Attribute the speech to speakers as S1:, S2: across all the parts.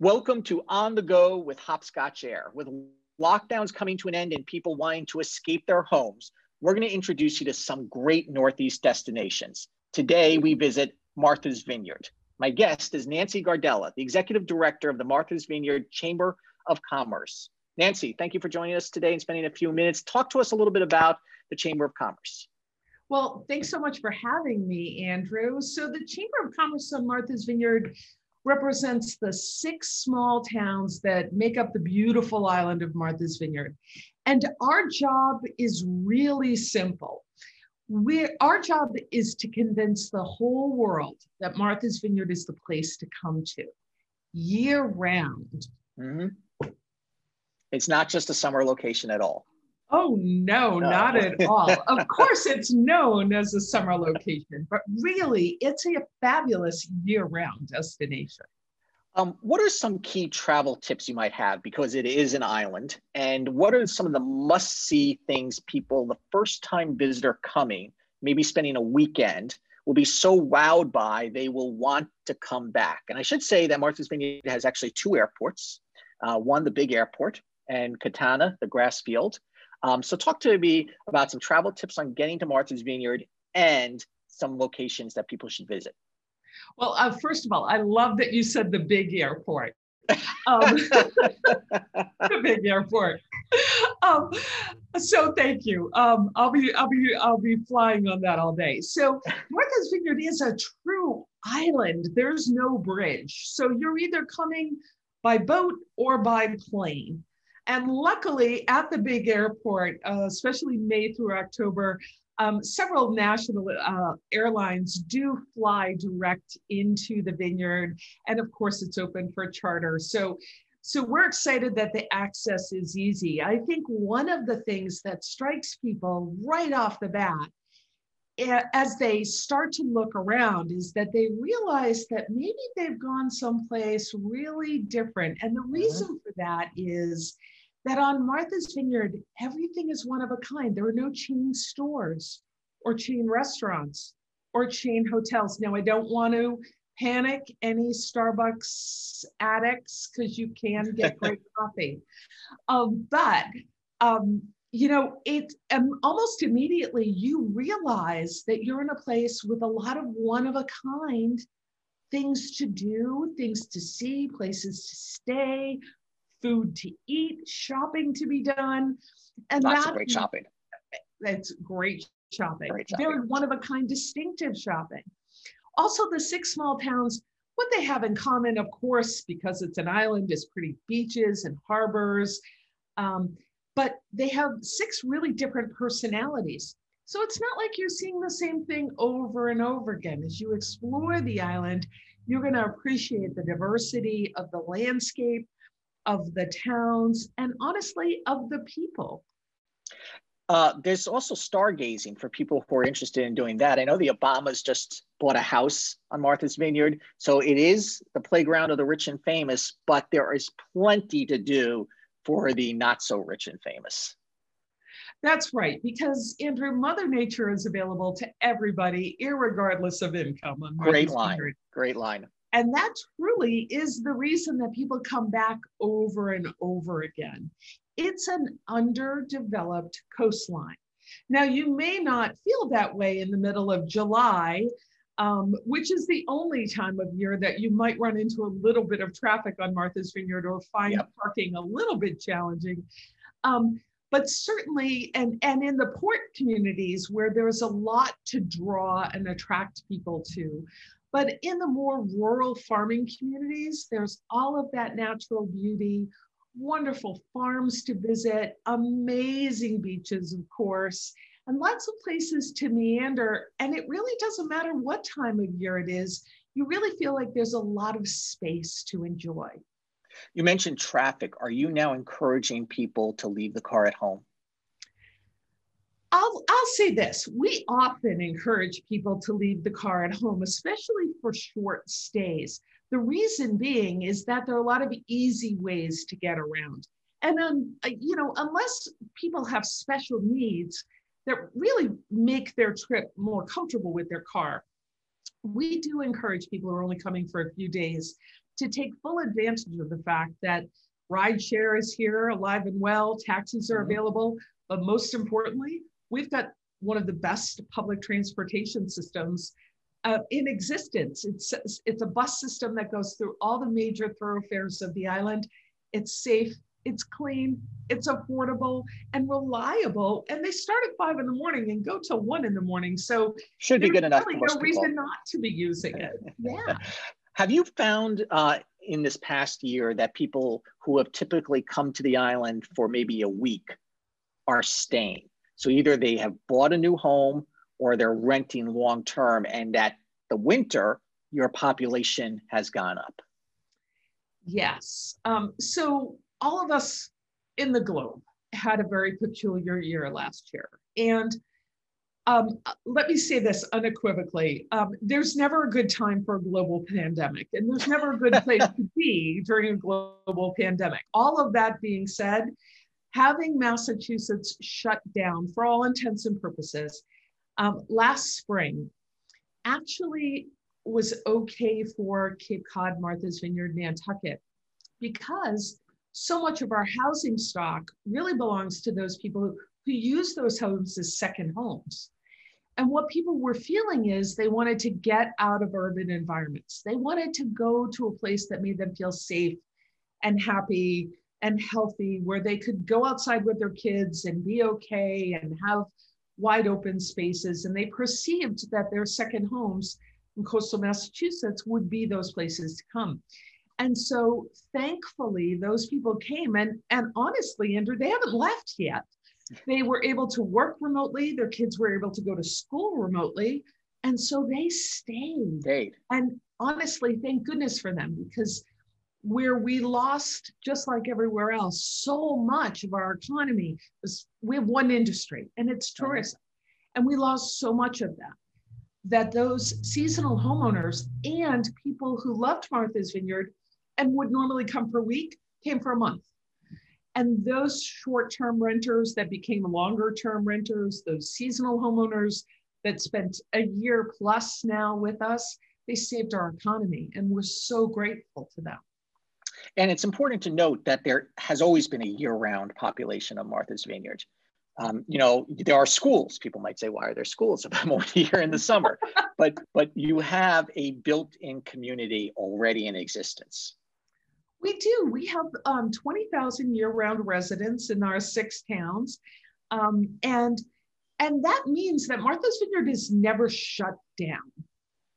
S1: Welcome to On the Go with Hopscotch Air. With lockdowns coming to an end and people wanting to escape their homes, we're going to introduce you to some great Northeast destinations. Today, we visit Martha's Vineyard. My guest is Nancy Gardella, the Executive Director of the Martha's Vineyard Chamber of Commerce. Nancy, thank you for joining us today and spending a few minutes. Talk to us a little bit about the Chamber of Commerce.
S2: Well, thanks so much for having me, Andrew. So, the Chamber of Commerce on Martha's Vineyard represents the six small towns that make up the beautiful island of Martha's Vineyard. And our job is really simple. we our job is to convince the whole world that Martha's Vineyard is the place to come to year round. Mm-hmm.
S1: It's not just a summer location at all.
S2: Oh, no, no, not at all. of course, it's known as a summer location, but really, it's a fabulous year round destination.
S1: Um, what are some key travel tips you might have because it is an island? And what are some of the must see things people, the first time visitor coming, maybe spending a weekend, will be so wowed by they will want to come back? And I should say that Martha's Vineyard has actually two airports uh, one, the big airport, and Katama, the grass field. Um, so talk to me about some travel tips on getting to Martha's Vineyard and some locations that people should visit.
S2: Well, uh, first of all, I love that you said the big airport. Um, the big airport. Um, so thank you. Um, I'll be I'll be I'll be flying on that all day. So Martha's Vineyard is a true island. There's no bridge. So you're either coming by boat or by plane. And luckily, at the big airport, uh, especially May through October, um, several national uh, airlines do fly direct into the vineyard. And of course, it's open for charter. So, so we're excited that the access is easy. I think one of the things that strikes people right off the bat as they start to look around is that they realize that maybe they've gone someplace really different. And the reason for that is that on Martha's Vineyard, everything is one of a kind. There are no chain stores or chain restaurants or chain hotels. Now, I don't want to panic any Starbucks addicts because you can get great coffee. Um, but, um, you know, it um, almost immediately you realize that you're in a place with a lot of one of a kind things to do, things to see, places to stay, food to eat, shopping to be done.
S1: And that's great shopping.
S2: That's great shopping. Great shopping. Very one of a kind distinctive shopping. Also, the six small towns, what they have in common, of course, because it's an island, is pretty beaches and harbors. Um, but they have six really different personalities. So it's not like you're seeing the same thing over and over again. As you explore the island, you're going to appreciate the diversity of the landscape, of the towns, and honestly, of the people.
S1: Uh, there's also stargazing for people who are interested in doing that. I know the Obamas just bought a house on Martha's Vineyard. So it is the playground of the rich and famous, but there is plenty to do for the not so rich and famous.
S2: That's right, because Andrew, Mother Nature is available to everybody, regardless of income.
S1: Great line. Vineyard. Great line.
S2: And that truly is the reason that people come back over and over again. It's an underdeveloped coastline. Now, you may not feel that way in the middle of July, um, which is the only time of year that you might run into a little bit of traffic on Martha's Vineyard or find yep. parking a little bit challenging. Um, but certainly, and, and in the port communities where there's a lot to draw and attract people to, but in the more rural farming communities, there's all of that natural beauty, wonderful farms to visit, amazing beaches, of course, and lots of places to meander. And it really doesn't matter what time of year it is, you really feel like there's a lot of space to enjoy.
S1: You mentioned traffic. Are you now encouraging people to leave the car at home?
S2: I'll, I'll say this we often encourage people to leave the car at home, especially for short stays. The reason being is that there are a lot of easy ways to get around. And um, you know, unless people have special needs that really make their trip more comfortable with their car, we do encourage people who are only coming for a few days to take full advantage of the fact that rideshare is here, alive and well, taxis are mm-hmm. available, but most importantly, we've got one of the best public transportation systems uh, in existence. It's, it's a bus system that goes through all the major thoroughfares of the island. It's safe, it's clean, it's affordable and reliable. And they start at five in the morning and go till one in the morning. So
S1: should be good enough.
S2: Really no reason not to be using it. Yeah.
S1: Have you found uh, in this past year that people who have typically come to the island for maybe a week are staying? So either they have bought a new home or they're renting long term, and that the winter, your population has gone up.
S2: Yes. Um, so all of us in the globe had a very peculiar year last year. And um, let me say this unequivocally um, there's never a good time for a global pandemic, and there's never a good place to be during a global pandemic. All of that being said, having Massachusetts shut down for all intents and purposes um, last spring actually was okay for Cape Cod, Martha's Vineyard, Nantucket, because so much of our housing stock really belongs to those people who, who use those homes as second homes. And what people were feeling is they wanted to get out of urban environments. They wanted to go to a place that made them feel safe and happy and healthy, where they could go outside with their kids and be okay and have wide open spaces. And they perceived that their second homes in coastal Massachusetts would be those places to come. And so thankfully, those people came and, and honestly, Andrew, they haven't left yet. They were able to work remotely. Their kids were able to go to school remotely. And so they stayed.
S1: Stayed.
S2: And honestly, thank goodness for them because where we lost, just like everywhere else, so much of our economy we have one industry and it's tourism. And we lost so much of that that those seasonal homeowners and people who loved Martha's Vineyard and would normally come for a week came for a month. And those short term renters that became longer term renters, those seasonal homeowners that spent a year plus now with us, they saved our economy and we're so grateful to them.
S1: And it's important to note that there has always been a year round population of Martha's Vineyard. Um, you know, there are schools. People might say, why are there schools if I'm only here in the summer? but but you have a built-in community already in existence.
S2: We do. We have um, 20,000 year-round residents in our six towns. Um, and, and that means that Martha's Vineyard is never shut down.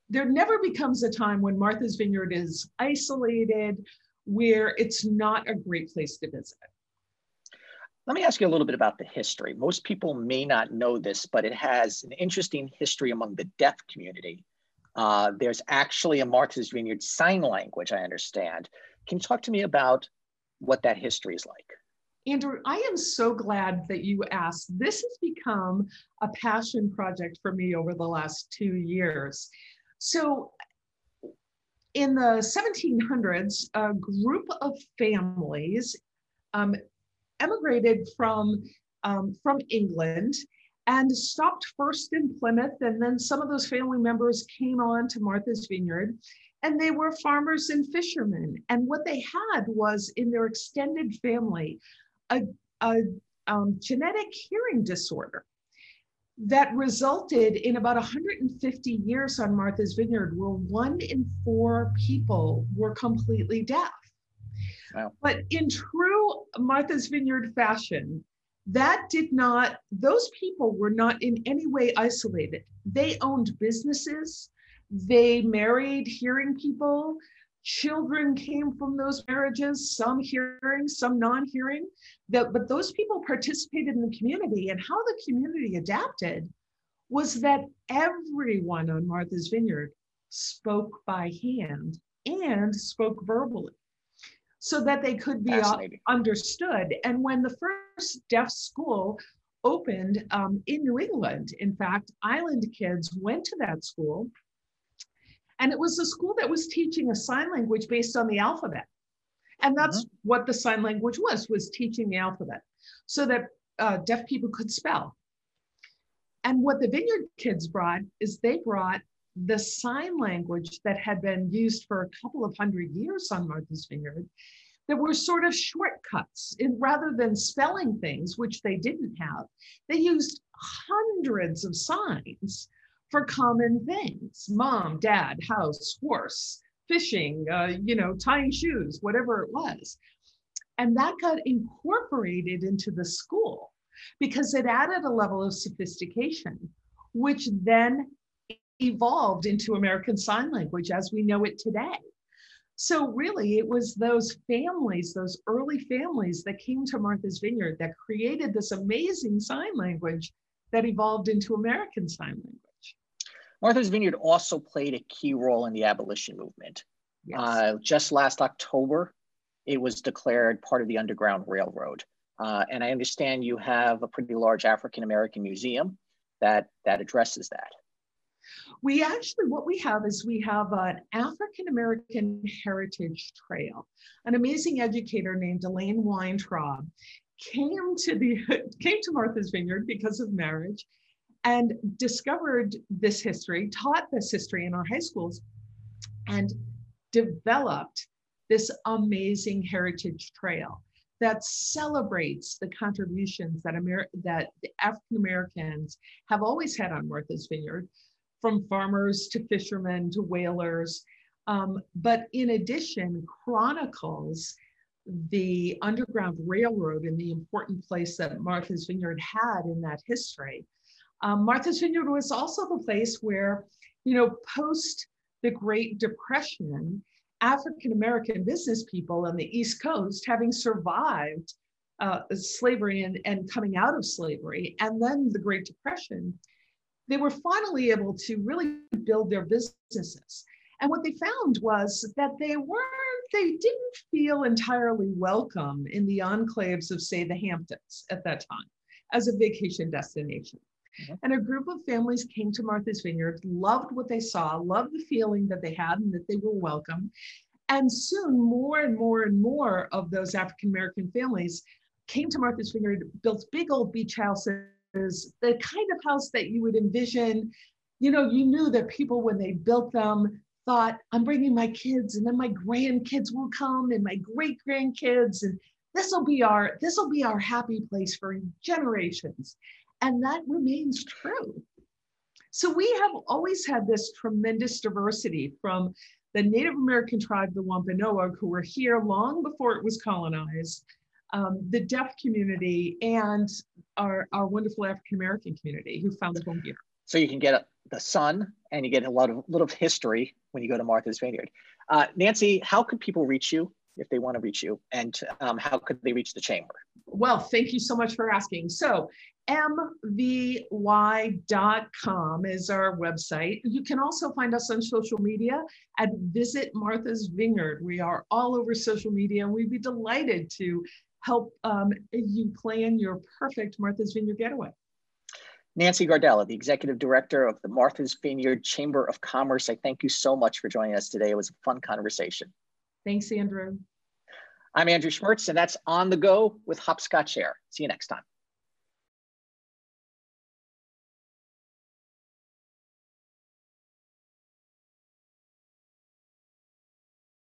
S2: There never becomes a time when Martha's Vineyard is isolated, where it's not a great place to visit.
S1: Let me ask you a little bit about the history. Most people may not know this, but it has an interesting history among the deaf community. Uh, there's actually a Martha's Vineyard sign language, I understand. Can you talk to me about what that history is like?
S2: Andrew, I am so glad that you asked. This has become a passion project for me over the last two years. So, in the 1700s, a group of families um, emigrated from, um, from England and stopped first in Plymouth. And then some of those family members came on to Martha's Vineyard and they were farmers and fishermen. And what they had was in their extended family a, a um, genetic hearing disorder that resulted in about 150 years on Martha's Vineyard, where one in four people were completely deaf. Wow. But in true Martha's Vineyard fashion, that did not, those people were not in any way isolated. They owned businesses, they married hearing people. Children came from those marriages, some hearing, some non hearing. That, But those people participated in the community. And how the community adapted was that everyone on Martha's Vineyard spoke by hand and spoke verbally so that they could be understood. And when the first deaf school opened um, in New England, in fact, island kids went to that school and it was a school that was teaching a sign language based on the alphabet. And that's mm-hmm. what the sign language was, was teaching the alphabet so that uh, deaf people could spell. And what the Vineyard kids brought is they brought the sign language that had been used for a couple of hundred years on Martha's Vineyard that were sort of shortcuts. And rather than spelling things, which they didn't have, they used hundreds of signs for common things mom, dad, house, horse, fishing, uh, you know, tying shoes, whatever it was. And that got incorporated into the school because it added a level of sophistication, which then evolved into American Sign Language as we know it today. So, really, it was those families, those early families that came to Martha's Vineyard that created this amazing sign language that evolved into American Sign Language.
S1: Martha's Vineyard also played a key role in the abolition movement. Yes. Uh, just last October, it was declared part of the Underground Railroad. Uh, and I understand you have a pretty large African American museum that, that addresses that.
S2: We actually, what we have is we have an African American Heritage Trail. An amazing educator named Elaine Weintraub came to the came to Martha's Vineyard because of marriage and discovered this history, taught this history in our high schools, and developed this amazing heritage trail that celebrates the contributions that, Amer- that African Americans have always had on Martha's Vineyard, from farmers to fishermen to whalers. Um, but in addition, chronicles the Underground Railroad and the important place that Martha's Vineyard had in that history. Um, Martha's Vineyard was also the place where, you know, post the Great Depression, African American business people on the East Coast, having survived uh, slavery and, and coming out of slavery, and then the Great Depression, they were finally able to really build their businesses. And what they found was that they weren't, they didn't feel entirely welcome in the enclaves of, say, the Hamptons at that time as a vacation destination. Mm-hmm. And a group of families came to Martha's Vineyard, loved what they saw, loved the feeling that they had and that they were welcome. And soon more and more and more of those African American families came to Martha's Vineyard, built big old beach houses the kind of house that you would envision. You know, you knew that people, when they built them, thought, I'm bringing my kids, and then my grandkids will come, and my great grandkids, and this will be our this will be our happy place for generations, and that remains true. So we have always had this tremendous diversity from the Native American tribe, the Wampanoag, who were here long before it was colonized, um, the deaf community and our, our wonderful African American community who found a home here.
S1: So you can get the sun and you get a lot of little history when you go to Martha's Vineyard. Uh, Nancy, how could people reach you if they want to reach you, and um, how could they reach the chamber?
S2: Well, thank you so much for asking. So mvy.com is our website. You can also find us on social media at Visit Martha's Vineyard. We are all over social media and we'd be delighted to help um, you plan your perfect Martha's Vineyard getaway.
S1: Nancy Gardella, the Executive Director of the Martha's Vineyard Chamber of Commerce, I thank you so much for joining us today. It was a fun conversation.
S2: Thanks, Andrew.
S1: I'm Andrew Schmertz, and that's On the Go with Hopscotch Air. See you next time.